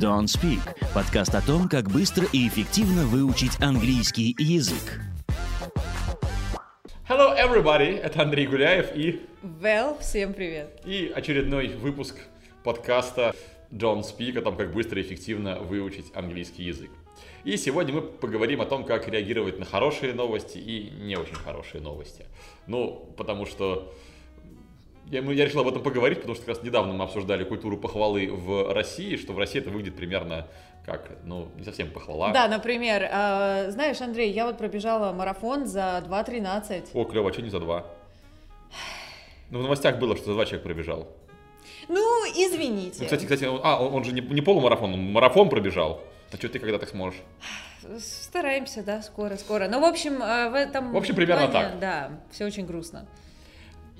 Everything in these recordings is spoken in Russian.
Don't Speak – подкаст о том, как быстро и эффективно выучить английский язык. Hello, everybody! Это Андрей Гуляев и... Well, всем привет. И очередной выпуск подкаста Don't Speak о том, как быстро и эффективно выучить английский язык. И сегодня мы поговорим о том, как реагировать на хорошие новости и не очень хорошие новости. Ну, потому что я, я решил об этом поговорить, потому что как раз недавно мы обсуждали культуру похвалы в России, что в России это выглядит примерно как, ну, не совсем похвала. Да, например, э, знаешь, Андрей, я вот пробежала марафон за 2.13. О, клево, а что не за два? Ну, в новостях было, что за два человека пробежал. Ну, извините. Ну, кстати, кстати, он- а, он, он же не, не полумарафон, он марафон пробежал. А что ты когда так сможешь? Стараемся, да, скоро, скоро. Ну, в общем, э, в этом В общем, примерно плане, так. Да, все очень грустно.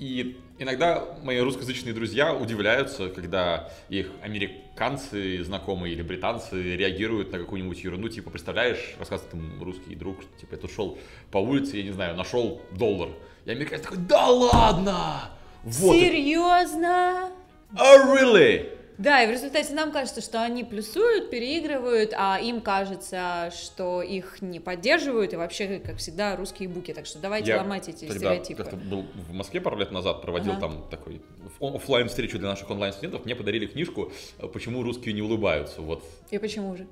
И иногда мои русскоязычные друзья удивляются, когда их американцы, знакомые или британцы реагируют на какую-нибудь ерунду, типа, представляешь, рассказывает им русский друг, что, типа, я тут шел по улице, я не знаю, нашел доллар. И американец такой, да ладно! Вот. Серьезно? Oh, really? Да, и в результате нам кажется, что они плюсуют, переигрывают, а им кажется, что их не поддерживают, и вообще, как всегда, русские буки. Так что давайте ломать эти тогда стереотипы. как-то был в Москве пару лет назад, проводил Ага. там такой офлайн встречу для наших онлайн-студентов, мне подарили книжку «Почему русские не улыбаются». Вот И почему же?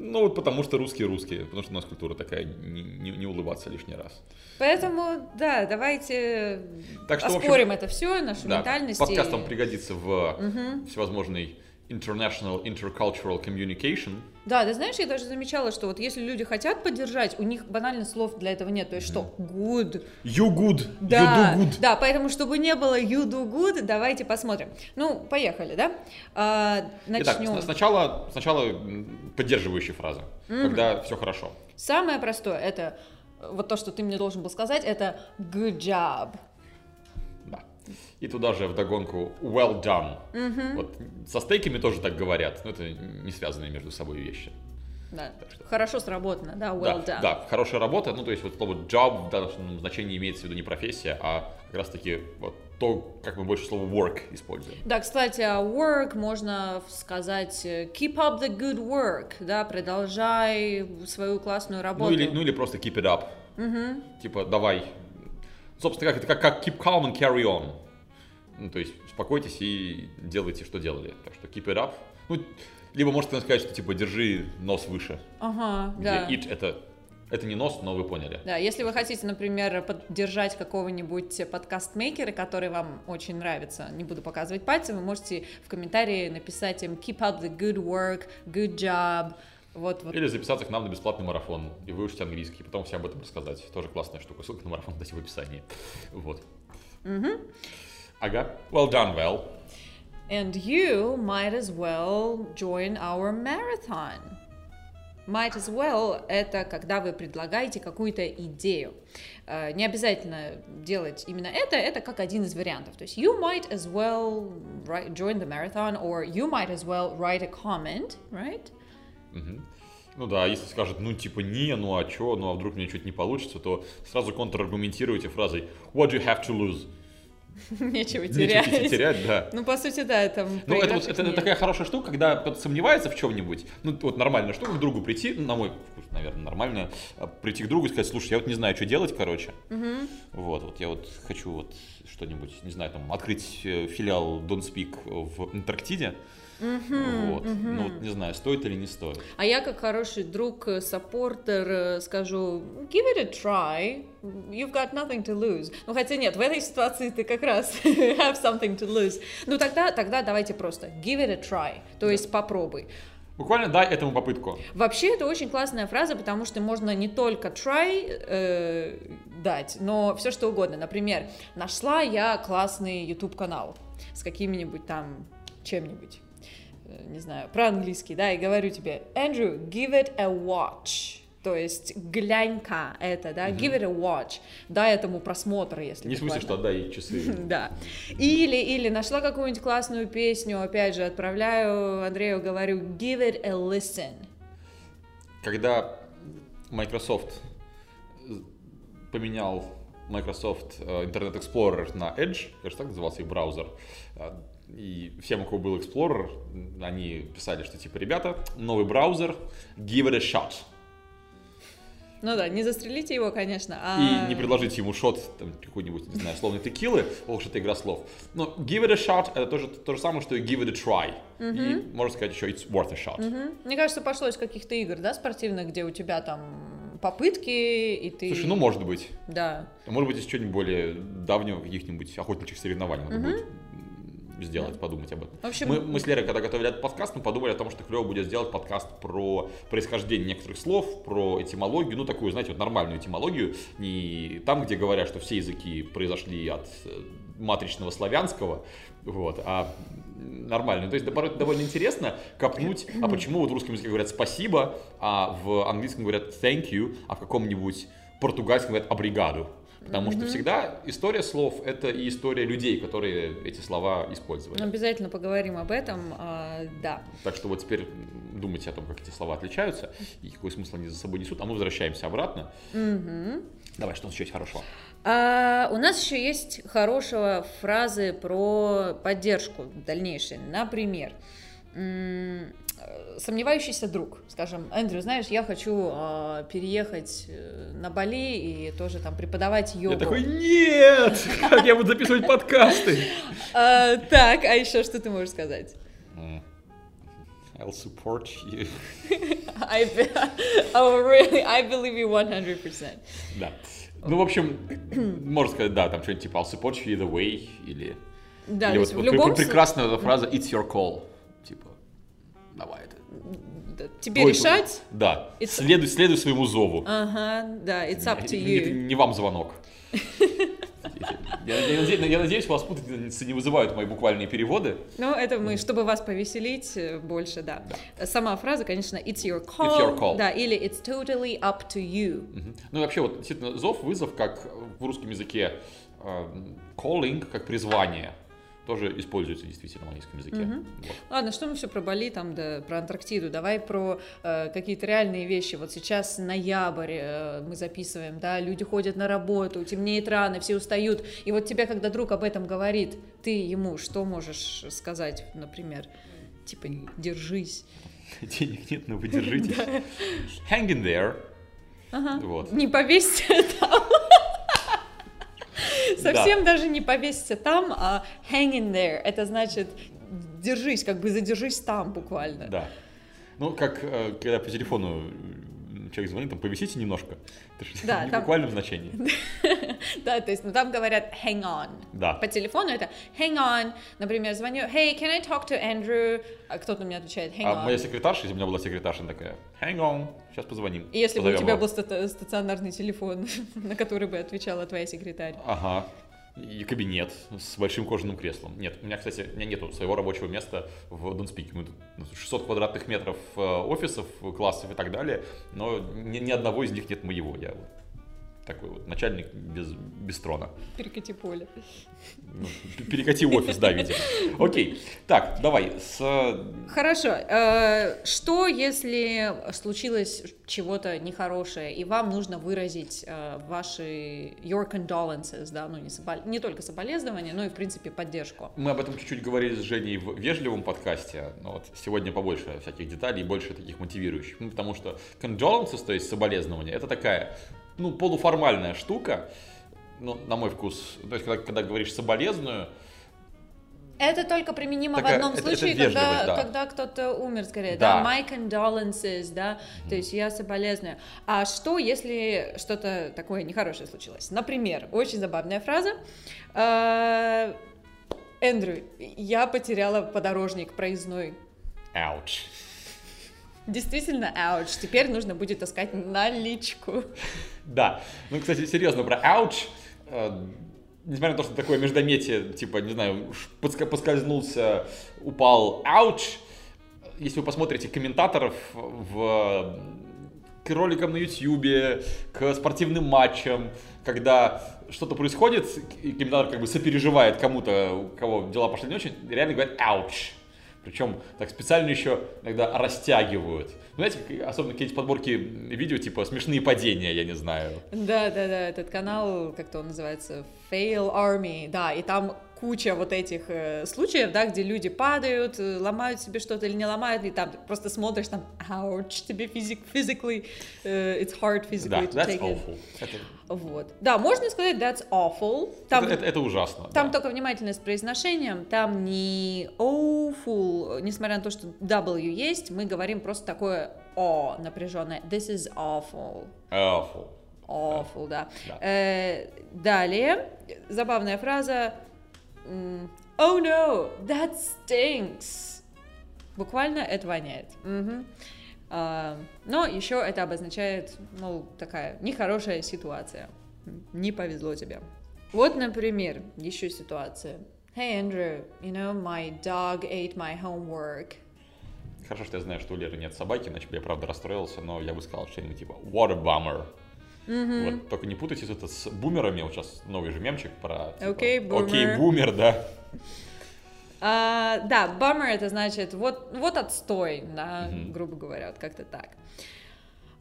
Ну, вот потому что русские русские, потому что у нас культура такая, не, не- не улыбаться лишний раз. Поэтому, да, давайте Так что, в общем, оспорим это все, нашу Да, ментальность. подкаст и- вам пригодится в всевозможный international intercultural communication. Да, ты знаешь, я даже замечала, что вот если люди хотят поддержать, у них банально слов для этого нет. То есть что? Good. You good, Да, you do good. да, поэтому, чтобы не было you do good, давайте посмотрим. Ну, поехали, да? А, Итак, начнем. с- сначала, сначала м, поддерживающая фраза, когда все хорошо. Самое простое, это э, вот то, что ты мне должен был сказать, это good job. И туда же вдогонку well done. Вот со стейками тоже так говорят, но это не связанные между собой вещи. Да. Что- Хорошо сработано, да, well да, done. да, хорошая работа, ну то есть вот слово job в данном значении имеется в виду не профессия, а как раз таки вот то, как мы больше слово work используем. Да, кстати, а work можно сказать э, keep up the good work, да, продолжай свою классную Ну работу. или, ну или просто keep it up. Типа давай. Собственно, как это как, как keep calm and carry on. Ну, то есть успокойтесь и делайте, что делали. Так что keep it up. Ну, либо можете сказать, что типа держи нос выше. Ага, Где да. it это, это не нос, но вы поняли. Да, если вы хотите, например, поддержать какого-нибудь подкаст-мейкера, который вам очень нравится, не буду показывать пальцем, вы можете в комментарии написать им keep up the good work, good job, вот, вот. Или записаться к нам на бесплатный марафон и выучить английский, потом всем об этом рассказать. Тоже классная штука. Ссылка на марафон дайте в описании. Вот. Ага. Well done, well. And you might as well join our marathon. Might as well – это когда вы предлагаете какую-то идею. Э, Не обязательно делать именно это, это как один из вариантов. То есть you might as well join the marathon or you might as well write a comment, right? Мгм. Ну да, если скажет, ну типа не, ну а чё, ну а вдруг мне что-то не получится, то сразу контраргументируйте фразой What do you have to lose? Нечего Нечего терять. тебе терять, да. Ну, по сути, да, это... Ну, это, вот- это такая хорошая штука, когда кто-то сомневается в чем-нибудь. Ну, вот нормальная штука к другу прийти, ну, на мой вкус, наверное, нормально, а, прийти к другу и сказать, слушай, я вот не знаю, что делать, короче. Вот, вот я вот хочу вот что-нибудь, не знаю, там, открыть э, филиал Don't Speak в Антарктиде. Вот. Ну, вот не знаю, стоит или не стоит. А я, как хороший друг, э, саппортер, э, скажу, give it a try, you've got nothing to lose. Ну, хотя нет, в этой ситуации ты как раз have something to lose. Ну, тогда, тогда давайте просто give it a try, то есть попробуй. Буквально дай этому попытку. Вообще, это очень классная фраза, потому что можно не только try э, дать, но все что угодно. Например, нашла я классный YouTube-канал с каким-нибудь там чем-нибудь, не знаю, про английский, да, и говорю тебе, Andrew, give it a watch. То есть глянь-ка это, да, give it a watch. Дай этому просмотр, если Не в смысле, что отдай часы. Да. Или, или нашла какую-нибудь классную песню, опять же, отправляю Андрею, говорю, give it a listen. Когда Microsoft поменял Microsoft э, Internet Explorer на Edge, кажется, так назывался их браузер, э, и всем, у кого был Explorer, они писали, что типа, ребята, новый браузер, give it a shot. Ну да, не застрелите его, конечно, а... И не предложите ему шот, там, какой-нибудь, не знаю, словной текилы, ох, что это игра слов. Но give it a shot, это тоже то же самое, что и give it a try. И можно сказать еще it's worth a shot. Мгм. Мне кажется, пошло из каких-то игр, да, спортивных, где у тебя там попытки, и ты... Слушай, ну может быть. Да. Может быть, из чего-нибудь более давнего, каких-нибудь охотничьих соревнований надо будет сделать, подумать об этом. В общем, Мы, мы с Лерой, когда готовили этот подкаст, мы подумали о том, что клево будет сделать подкаст про происхождение некоторых слов, про этимологию, ну такую, знаете, вот нормальную этимологию, не там, где говорят, что все языки произошли от э, матричного славянского, вот, а нормальную. То есть наоборот, довольно интересно копнуть, а почему вот в русском языке говорят спасибо, а в английском говорят thank you, а в каком-нибудь португальском говорят обригаду. Потому что всегда история слов — это и история людей, которые эти слова использовали. Обязательно поговорим об этом, а, да. Так что вот теперь думайте о том, как эти слова отличаются и какой смысл они за собой несут, а мы возвращаемся обратно. Давай, что у нас еще есть хорошего? А, у нас еще есть хорошего фразы про поддержку дальнейшей. Например, сомневающийся друг, скажем, Эндрю, знаешь, я хочу а, переехать э, на Бали и тоже там преподавать йогу. Я такой, нет! Как я буду записывать подкасты? А, так, а еще что ты можешь сказать? I'll support you. I, be- oh, really? I believe you 100%. Да. Ну, в общем, можно сказать, да, там что-нибудь типа I'll support you either way, или... Да, или вот, в любом пр- прекрасная фраза It's your call. Давай это. да, тебе Ой, решать. Да. It's- Следуй, следуй своему зову. Ага, да, it's up to you. Не вам звонок. Я, я надеюсь, я надеюсь, вас путаницы не вызывают мои буквальные переводы. Ну, это мы, чтобы вас повеселить э, больше, да. Сама фраза, конечно, it's your call. It's your call. Да, или it's totally up to you. Ну и вообще вот действительно зов, вызов, как в русском языке э, calling, как призвание, тоже используется действительно в английском языке. Вот. Ладно, что мы все про Бали, там, да, про Антарктиду. Давай про э, какие-то реальные вещи. Вот сейчас ноябрь э, мы записываем, да, люди ходят на работу, темнеет рано, все устают. И вот тебе, когда друг об этом говорит, ты ему что можешь сказать, например? Типа, держись. Денег нет, но вы держитесь. Hang in there. Вот. Не повесься там. Совсем даже не повесься там, а hang in there. Это значит держись, как бы задержись там буквально. Да. Ну, как э, когда по телефону человек звонит, там повисите немножко. Это же Да, не в там- буквальном значении. Да, то есть, ну там говорят hang on. Да. По телефону это hang on. Например, звоню, hey, can I talk to Andrew? А кто-то мне отвечает, hang А on. моя секретарша, если у меня была секретарша, такая, hang on, сейчас позвоним. И если бы у тебя его». был стата- стационарный телефон, на который бы отвечала твоя секретарь. Ага. И кабинет с большим кожаным креслом. Нет, у меня, кстати, у меня нету своего рабочего места в Донспике. Мы тут ну, 600 квадратных метров э, офисов, классов и так далее, но ни, ни одного из них нет моего. Я вот такой вот начальник без, без трона. Перекати поле. Ну, перекати офис, да, видимо. Окей, так, давай, с... Хорошо. э, Что, если случилось чего-то нехорошее, и вам нужно выразить э, ваши your condolences, да, ну не, собол- не только соболезнования, но и, в принципе, поддержку. Мы об этом чуть-чуть говорили с Женей в вежливом подкасте, но вот сегодня побольше всяких деталей и больше таких мотивирующих. Ну, потому что condolences, то есть соболезнования, это такая, ну, полуформальная штука, ну, на мой вкус. То есть, когда, когда говоришь соболезную, Это только применимо Такая- в одном это- случае, это когда, да. когда кто-то умер, скорее, Да. да. my condolences, да, то есть я соболезную. А что, если что-то такое нехорошее случилось? Например, очень забавная фраза. Э, Эндрю, я потеряла подорожник проездной. ouch. Действительно, ауч, теперь нужно будет таскать наличку. Да. Ну, кстати, серьезно, про ouch, э, несмотря на то, что такое междометие, типа, не знаю, поскользнулся, упал, ouch, если вы посмотрите комментаторов в к роликам на YouTube, к спортивным матчам, когда что-то происходит, и комментатор как бы сопереживает кому-то, у кого дела пошли не очень, реально говорят «ауч». Причем так специально еще иногда растягивают. Знаете, особенно какие-то подборки видео, типа смешные падения, я не знаю. Да, да, да, этот канал, как-то он называется, Fail Army, да, и там куча вот этих э, случаев, да, где люди падают, э, ломают себе что-то или не ломают, и там просто смотришь, там, ouch, тебе physic, physically, uh, it's hard physically да, to that's take it. awful. Это, Вот. Да, можно сказать that's awful. Там, это, это- это ужасно. там да. только внимательно с произношением, там не awful, несмотря на то, что W есть, мы говорим просто такое о напряженное. This is awful. Awful. Awful, да. Да. Э, далее, забавная фраза. Oh no, that stinks. Буквально это воняет. Мгм. А, но еще это обозначает, ну, такая нехорошая ситуация. Не повезло тебе. Вот, например, еще ситуация. Hey, Andrew, you know, my dog ate my homework. Хорошо, что я знаю, что у Леры нет собаки, иначе бы я правда расстроился, но я бы сказал что-нибудь типа What a bummer. Вот, только не путайте это с бумерами. Вот сейчас новый же мемчик про... типа, Окей, бумер. Окей, бумер, да. А, да, bummer это значит вот, вот отстой, да, Мгм. грубо говоря, вот как-то так.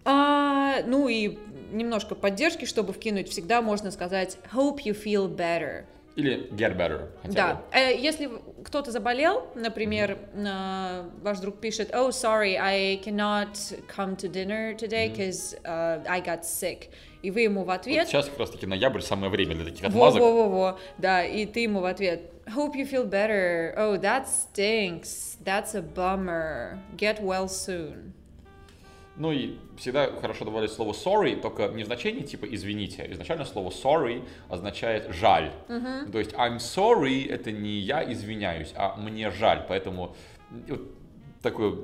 А, ну и немножко поддержки, чтобы вкинуть, всегда можно сказать hope you feel better. Или get better. хотя Да, бы. Э, если кто-то заболел, например, э, ваш друг пишет, oh, sorry, I cannot come to dinner today because I got sick. И вы ему в Вот ответ, сейчас как раз таки ноябрь, самое время для таких отмазок. во-во-во-во, да, и ты ему в ответ, hope you feel better, oh, that stinks, that's a bummer, get well soon. Ну и всегда хорошо добавлять слово sorry, только не в значении типа извините. Изначально слово sorry означает жаль. То есть I'm sorry это не я извиняюсь, а мне жаль. Поэтому вот такое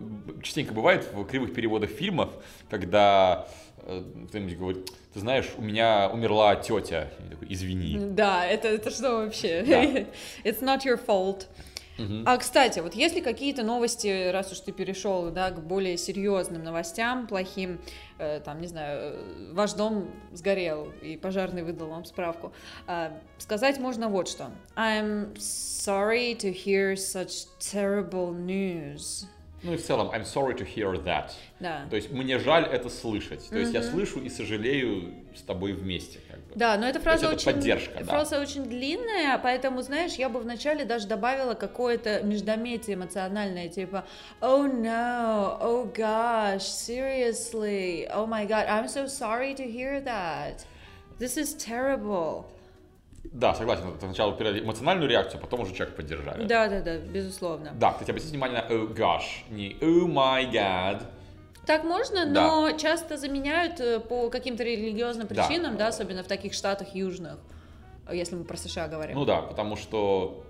частенько бывает в кривых переводах фильмов, когда э, кто-нибудь говорит, ты знаешь, у меня умерла тетя. Я такой, извини. Да, это, это что вообще? Да. It's not your fault. А, кстати, вот если какие-то новости, раз уж ты перешел, да, к более серьезным новостям, плохим, э, там, не знаю, э, ваш дом сгорел, и пожарный выдал вам справку, а, сказать можно вот что. I'm sorry to hear such terrible news. Ну и в целом, I'm sorry to hear that. Да. То есть мне жаль это слышать. То есть я слышу и сожалею с тобой вместе. Как бы. Да, но эта фраза очень, поддержка, да. фраза очень длинная, поэтому, знаешь, я бы вначале даже добавила какое-то междометие эмоциональное, типа Oh no, oh gosh, seriously, oh my god, I'm so sorry to hear that. This is terrible. Да, согласен. Сначала эмоциональную реакцию, потом уже человека поддержали. Да-да-да, безусловно. Да, кстати, обратите внимание на oh gosh, не oh my god. Так можно, Да. но часто заменяют э, по каким-то религиозным Да. причинам, да, особенно в таких штатах южных, если мы про США говорим. Ну да, потому что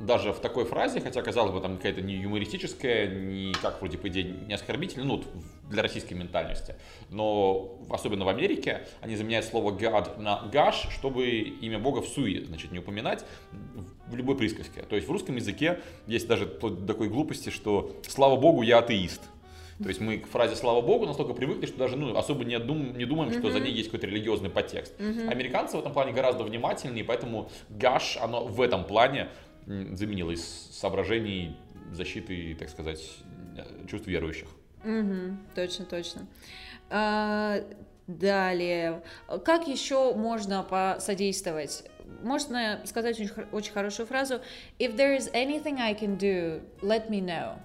даже в такой фразе, хотя, казалось бы, там какая-то не юмористическая, не как вроде по идее не оскорбительная, ну, для российской ментальности, но особенно в Америке они заменяют слово God на gosh, чтобы имя Бога в суе, значит, не упоминать в любой присказке. То есть в русском языке есть даже до такой глупости, что «Слава Богу, я атеист». То есть мы к фразе «Слава Богу» настолько привыкли, что даже ну, особо не, дум- не думаем, что за ней есть какой-то религиозный подтекст. Американцы в этом плане гораздо внимательнее, поэтому гаш, оно в этом плане м, заменило из соображений защиты, так сказать, э, чувств верующих. Мгм, точно, точно. А, далее, как еще можно посодействовать? Можно сказать очень, очень хорошую фразу If there is anything I can do, let me know.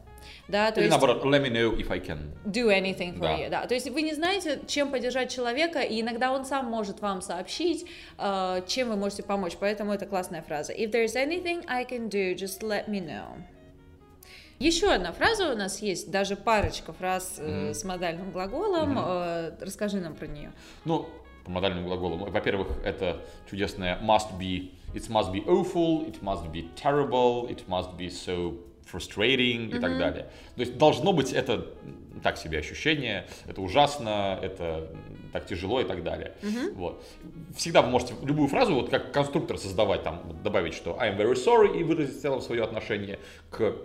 Да, то Или есть наоборот, let me know if I can. do anything for Да. you. Да. То есть вы не знаете, чем поддержать человека, и иногда он сам может вам сообщить, э, чем вы можете помочь. Поэтому это классная фраза. If there is anything I can do, just let me know. Еще одна фраза у нас есть, даже парочка фраз э, с модальным глаголом. Э, расскажи нам про нее. Ну, по модальному глаголу. ну, Во-первых, это чудесное must be, it must be awful, it must be terrible, it must be so frustrating и так далее. То есть должно быть это так себе ощущение, это ужасно, это так тяжело и так далее. Вот. Всегда вы можете любую фразу, вот как конструктор создавать, там, добавить, что I'm very sorry и выразить в целом свое отношение к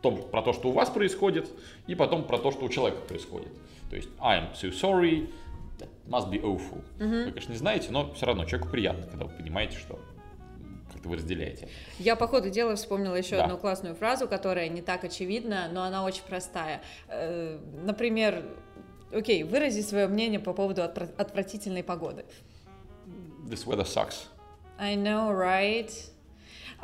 том, про то, что у вас происходит, и потом про то, что у человека происходит. То есть I'm so sorry, that must be awful. Вы, конечно, не знаете, но все равно человеку приятно, когда вы понимаете, что как-то вы разделяете. Я по ходу дела вспомнила еще Да. одну классную фразу, которая не так очевидна, но она очень простая. Э, Например, окей, вырази свое мнение по поводу отвра- отвратительной погоды. This weather sucks. I know, right?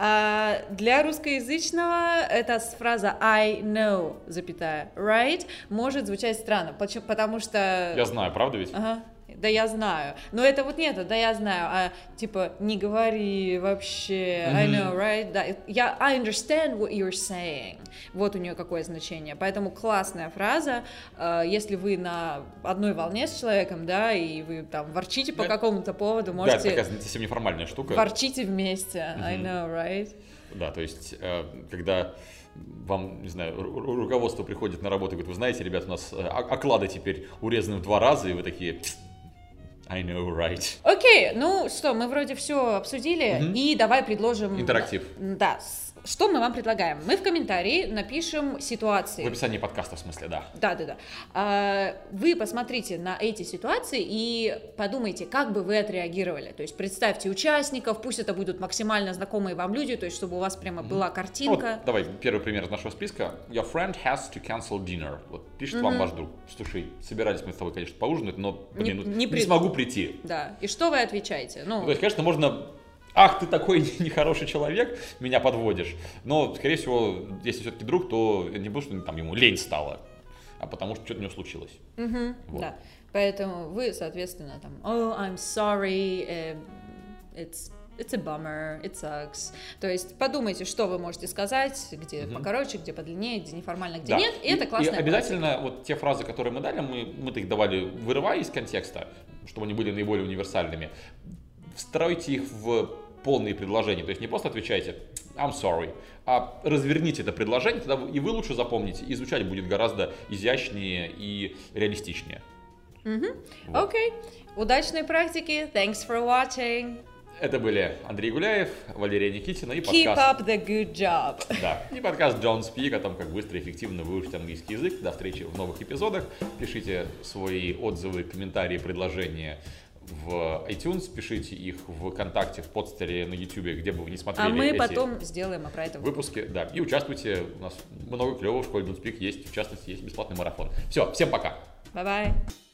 А для русскоязычного эта фраза I know, запятая, right, может звучать странно, потому что... Я знаю, правда ведь? Ага. Да я знаю. Но это вот нет, да я знаю, а типа не говори вообще. I know, right? Да, я I understand what you're saying. Вот у нее какое значение. Поэтому классная фраза. э, Если вы на одной волне с человеком, да, и вы там ворчите по Да. какому-то поводу, Да, это можете такая совсем неформальная штука. ворчите вместе. I know, right? Да, то есть, э, когда вам, не знаю, ру- ру- руководство приходит на работу и говорит, вы знаете, ребят, у нас э, оклады теперь урезаны в два раза, и вы такие, I know, right. Окей, ну что, мы вроде все обсудили, и давай предложим... Интерактив. Да, что мы вам предлагаем? Мы в комментарии напишем ситуации. В описании подкаста, в смысле, да. Да, да, да. А, Вы посмотрите на эти ситуации и подумайте, как бы вы отреагировали. То есть представьте участников, пусть это будут максимально знакомые вам люди, то есть чтобы у вас прямо была Ну, вот, картинка. давай, первый пример из нашего списка. Your friend has to cancel dinner. Вот пишет вам ваш друг. Слушай, собирались мы с тобой, конечно, поужинать, но, блин, Не- ну, не не, при- смогу прийти. Да. И что вы отвечаете? Ну, Ну, то есть, конечно, можно... Ах, ты такой нехороший человек, меня подводишь. Но, скорее всего, если все-таки друг, то не потому, что там ему лень стало, а потому что что-то у него случилось. Вот. да. Поэтому вы, соответственно, там, oh, I'm sorry, э, it's It's a bummer, it sucks. То есть подумайте, что вы можете сказать, где покороче, где подлиннее, где неформально, где Да. нет, и, это классно. И обязательно вот те фразы, которые мы дали, мы, мы-то их давали, вырывая из контекста, чтобы они были наиболее универсальными. Встройте их в полные предложения. То есть не просто отвечайте I'm sorry, а разверните это предложение, тогда и вы лучше запомните, и звучать будет гораздо изящнее и реалистичнее. Окей. Удачной практики. Thanks for watching. Это были Андрей Гуляев, Валерия Никитина и Keep подкаст. up the good job. Да, и подкаст John Speak о том, как быстро и эффективно выучить английский язык. До встречи в новых эпизодах. Пишите свои отзывы, комментарии, предложения в iTunes, пишите их в ВКонтакте, в подстере на YouTube, где бы вы не смотрели А мы эти потом сделаем про это выпуски. Да, и участвуйте. У нас много клевого в школе Speak есть, в частности, есть бесплатный марафон. Все, всем пока! Bye-bye.